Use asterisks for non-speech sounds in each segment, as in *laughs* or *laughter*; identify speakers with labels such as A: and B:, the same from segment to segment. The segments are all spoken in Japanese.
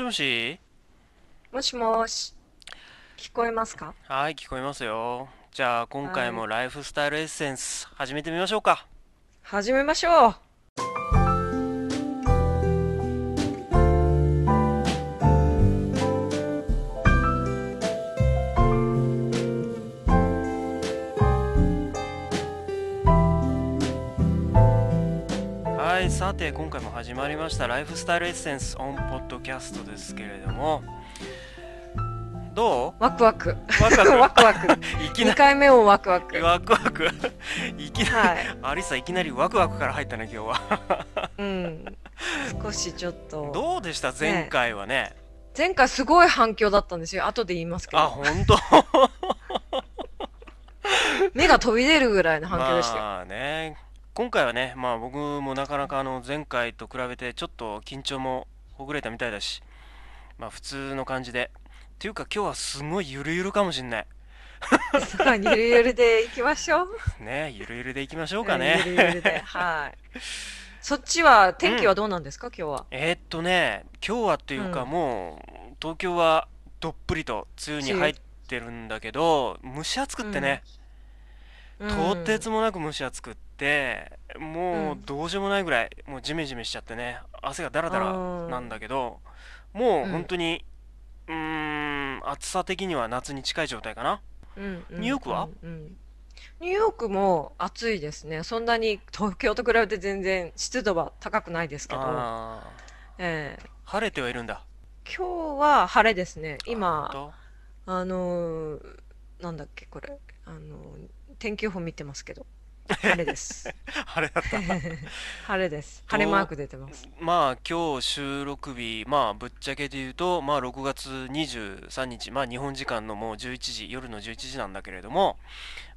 A: しもし？
B: もしもし、聞こえますか？
A: はい、聞こえますよ。じゃあ今回
B: はい。
A: もライフスタイルエッセンス始めてみましょうか。
B: 始めましょ
A: はい、さて今回も始まりましたライフスタイルエッセンスオンポッドキャストですけれども、ど
B: う？ワクワク。
A: うワクワ
B: ワクワク。
A: クいきな
B: 2回目もワクワク。
A: り、ワクワク？いきなり、
B: はい。
A: アリサいきなりワクワクから入ったね、今日は。
B: うん。少しちょっと。
A: どうでした？前回はね。
B: 前回すごい反響だったんですよ。後で言いますけ
A: あ、
B: ど。
A: ほんと
B: 目が飛び出るぐらいの反響でしたよ。
A: まあね、今回はね、まあ僕もなかなかあの前回と比べてちょっと緊張もほぐれたみたいだし、まあ普通の感じで。っていうか今日はすごいゆるゆるかもしんない。
B: さあ、ゆるゆるでいきましょう。*laughs*
A: ね、ゆるゆるでいきましょうか
B: はいゆる
A: ね。
B: ゆるで。はい。そっちは、天気はどうなんですか、今日は。
A: えーっとね、今日はっていうか
B: うん。
A: もう東京はどっぷりと梅雨に。入ってるんだけど、蒸し暑く
B: うん。
A: ってね、
B: う
A: とて
B: ん。
A: つもなく蒸し暑くって、
B: う。
A: もうんどうしようもないぐらい、もうジメジメしちゃってね、汗がダラダラなん
B: あ
A: だけど、もう。本当に、うーん、暑さ的には夏に近い状態かな。
B: うんう
A: ニューヨークは？
B: ニューヨークも暑いですね。そんなに東京と比べて全然湿度は高くないですけど、ええ
A: 晴れてはいるんだ。
B: 今日は晴れですね。今、
A: 当？
B: あのーなんだっけ、これ、あのー天気予報見てますけど、晴れです。*laughs*
A: 晴れだった。*laughs*
B: 晴れです。晴れマー
A: と、
B: ク出てます。
A: まあ今日収録日、まあぶっちゃけで言うと、まあ6月23日、まあ日本時間のもう11時、夜の11時なんだけれども、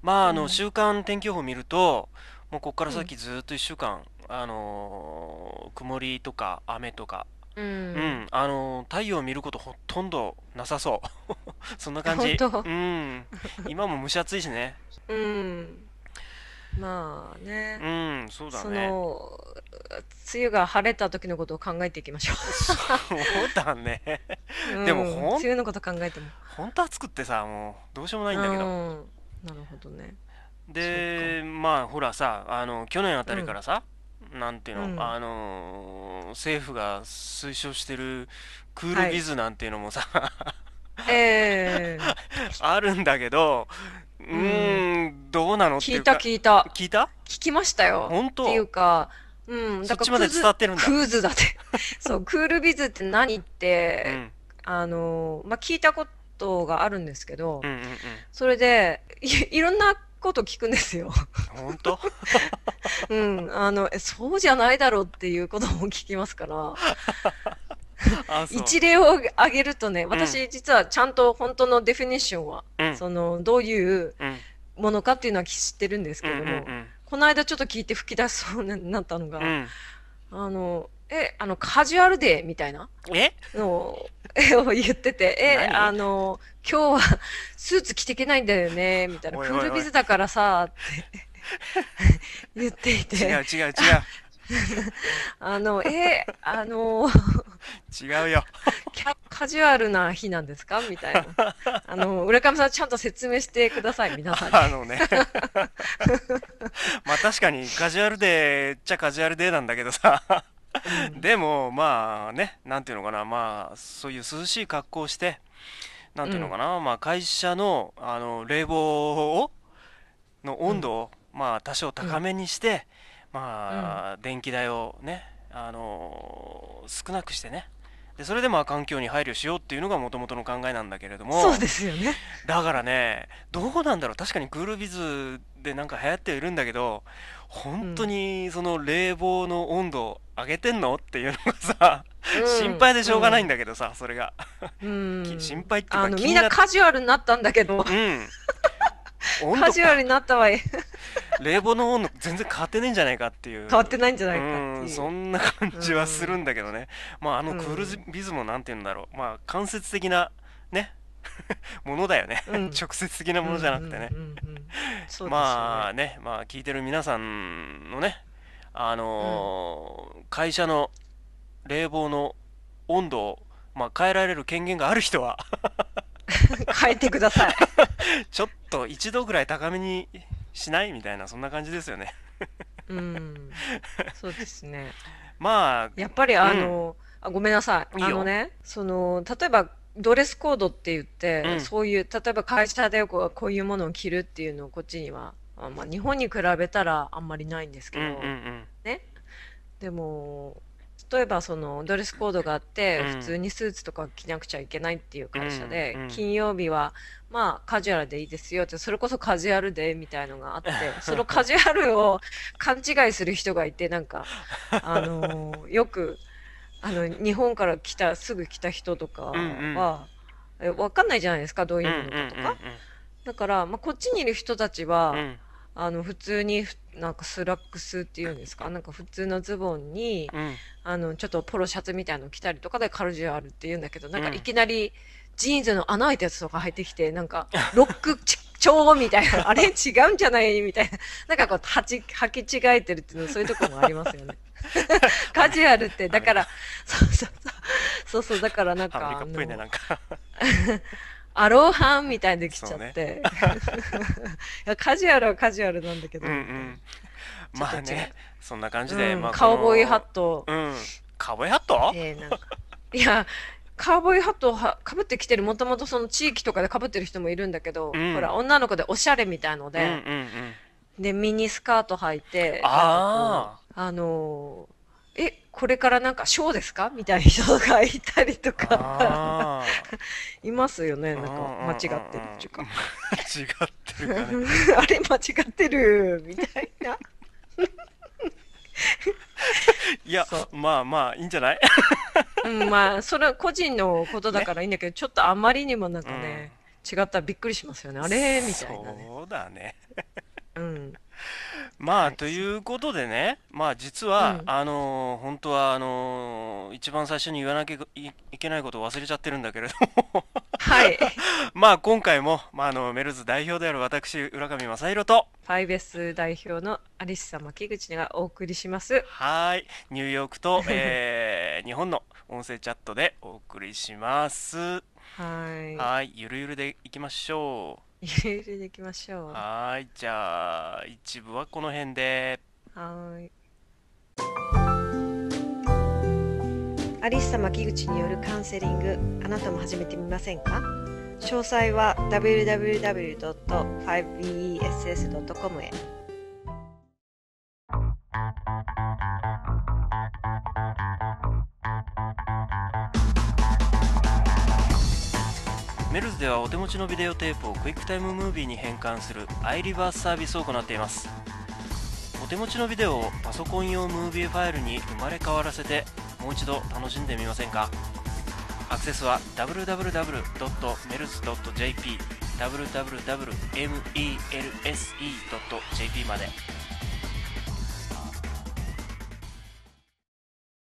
A: まああの
B: うん。
A: 週間天気予報見ると、もうここから
B: うん。
A: 先ずっと1週間、あのー曇りとか雨とか、
B: う。
A: うんん、あのー太陽を見ることほとんどなさそう。*laughs* そんな感じ。
B: 本当？
A: うん。今も蒸し暑いしね。
B: うん。まあ
A: う
B: ね。
A: ん、そうだ
B: そ
A: ね。
B: の、梅雨が晴れた時のことを考えていきましょう。
A: そうだね。
B: う
A: でも
B: ん。
A: ほん、
B: 梅雨のこと考えても。
A: ほんと暑くってさ、もうどうしようもな
B: う
A: いんだけど。
B: ん。なるほどね。
A: で、まあほらさ、あの、去年あた
B: うん。
A: りからさ、なんていうの、
B: うん。
A: あのー政府が推奨してるクール
B: はい。
A: ビズなんていうのもさ
B: ええ *laughs*
A: あるんだけど、う
B: うん。
A: どうなのって
B: 聞いた
A: いうか、
B: 聞いた。
A: 聞いた
B: 聞きましたよ。
A: 本
B: っていう
A: 当
B: か、うん。だからクーズだって。*laughs* そう、クールビズって何っ
A: う
B: て、
A: ん。
B: あの、まあ、聞いたことがあるんですけど、
A: うんうんうん。
B: それで、い、いろんなこと聞くんですよ。
A: 本当？*laughs*
B: うん。あの、え、そうじゃないだろうっていうことも聞きますから。一例を挙げるとね、
A: う。うん、
B: 私実はちゃんと本当のデフィニッションは、
A: うん、
B: その、どういう
A: うん、
B: ものかっていうのは知ってるんです
A: うん、うん、
B: けれども、
A: うん。
B: この間ちょっと聞いて吹き出しそうになったのが、
A: うん。
B: あの、え、あの、カジュアルデーみたいな
A: え？
B: のを、えを言ってて、え、あ
A: 何
B: の、今日はスーツ着ていけないんだよね、みたいな、クール。ビズだからさ、って言ってい
A: 違う
B: て、
A: 違う違う。*laughs*
B: あの、え、あの、
A: 違うよ。
B: カジュアルな日なんですか？みたいな。あの、浦上さんちゃんと説明してください、皆さんに。
A: あのねまあ確かにカジュアルデーっちゃカジュアルデーなんだけどさ
B: うん。
A: でもまあね、なんていうのかな、まあそういう涼しい格好をして、なん
B: うん。
A: ていうのかな、まあ会社のあの冷房をの
B: うん。
A: 温度をまあ多少高
B: うん。
A: めにして、
B: うん。
A: まあ電気代をね、あの少なくしてね。で、それでまあ環境に配慮しようっていうのがもともとの考えなんだけれど
B: そう
A: も、
B: ですよね。
A: だからね、どうなんだろう。確かにクールビズでなんか流行ってはいるんだけど、
B: う
A: 本当
B: ん。
A: にその冷房の温度を上げてんのっていうのがさ、
B: うん。
A: 心配でしょうがないん
B: うん。
A: だけどさ、それが。
B: う
A: き心
B: ん。*laughs*
A: 配っていうか
B: あの、みんなカジュアルになったんだけど、
A: うん。
B: カジュアルになったわえ、
A: 冷房の温度全然変わってねえんじゃないかってい
B: 変わっ
A: う、
B: てないんじゃ
A: う
B: ないか。
A: そんな感
B: う
A: じはする
B: ん。
A: んだけどね。まああ
B: う
A: のクール
B: ん。
A: ビズもなんて言うんだろう。まあ間接的なね、*laughs* ものだよね。
B: うん。
A: 直接的な
B: うん。
A: ものじゃなくてね。まあね、まあ聞いてる皆さんのね、あ
B: うん。
A: のー会社の冷房の温度をまあ、変えられる権限がある人は *laughs*
B: 変えてください。*laughs*
A: ちょっと一度ぐらい高めにしないみたいなそんな感じですよね。
B: うん。そうですね。*laughs*
A: まあ
B: やっぱりあの、あ、ごめんなさい。
A: いいよ。
B: あのね、その、例えば、ドレスコードって言って、
A: うん。
B: そういう、例えば会社でこうこういうものを着るっていうのをこっちには、あまあ、日本に比べたらあんまりないんですけど、
A: うんうんうん。
B: でも、例えばそのドレスコードがあって、
A: うん。
B: 普通にスーツとか着なくちゃいけないっていう会社で、
A: うんうん。
B: 金曜日はまあカジュアルでいいですよって、それこそカジュアルデーみたいのがあって、*laughs* そのカジュアルを勘違いする人がいて、なんか、あのー *laughs* よく、あの、日本から来た、すぐ来た人とかは、
A: うんうん。
B: えわかんないじゃないですか、どういうのかとか。だから、まあ、こっちにいる人たちは、あの、普通に、ふなんかスラックスっていうんですか、なんか普通のズボンに、
A: うん
B: あの、ちょっとポロシャツみたいなの着たりとかでカジュアルって言うんだけど、なんか
A: うん
B: いきなりジーンズの穴開いたやつとか入ってきて、なんか、ロックち調みたいな、あれ違うんじゃない？みたいな。*laughs* なんかこう、はち、履き違えてるっていうの、そういうところもありますよね。*laughs* カジュアルって、だから、そうそうそう。そうそう、だからなんか、
A: アメリカっぽいねなんか
B: アロハンみたいできちゃって。*laughs* いや、カジュアルはカジュアルなんだけど。
A: うんうん。まあねそんな感じで、
B: うん
A: まあ
B: カウボーイハッ
A: ト。
B: ト。
A: うん。カウボーイハット？
B: えーなんか、いや、カウボーイハットをはかぶってきてる、もともとその地域とかでかぶってる人もいるんだけど、
A: うん。
B: ほら、女の子でおしゃれみたいの
A: うんうん
B: で、
A: うん。
B: で、ミニスカート履いて、
A: あ
B: のーえ、これからなんかショーですか？みたいな人がいたりとか、
A: あ *laughs*
B: いますよね、
A: ー
B: なんか間違ってるっていうか。
A: 間違ってるかね。*laughs*
B: あれ間違ってる、みたいな。*laughs*
A: いや
B: そ
A: まあまあいいんじゃない？
B: うん、まあ、それは個人のことだからいいんだけど、ちょっとあまりにもなんかね、違ったらびっくりしますよね。あれ？みたいなね。
A: そうだね。
B: うん。
A: まあ、
B: はい。
A: ということでね、まあ実は、
B: うん。
A: あのー本当はあのー一番最初に言わなきゃいいけないことを忘れちゃってるんだけれども。
B: はい。*laughs*
A: まあ今回も、まあ、あのメルズ代表である私浦上正宏と。
B: 5S 代表のアリス様木口がお送りします。
A: はーい。ニューヨークと、えー *laughs* 日本の音声チャットでお送りします。は
B: はい。
A: ーい。ゆるゆるでいきましょ
B: ゆるゆるでいきましょ
A: う
B: う。は
A: いじゃあ一部はこの辺で
B: ーい。アリス様木口によるカウンセリング、あなたも始めてみませんか？詳細は www.5bess.com へ。
A: メルズではお手持ちのビデオテープをクイックタイムムービーに変換する iReverse サービスを行っています。お手持ちのビデオをパソコン用ムービーファイルに生まれ変わらせてもう一度楽しんでみませんか？アクセスは www.mels.jp www.melse.jp まで。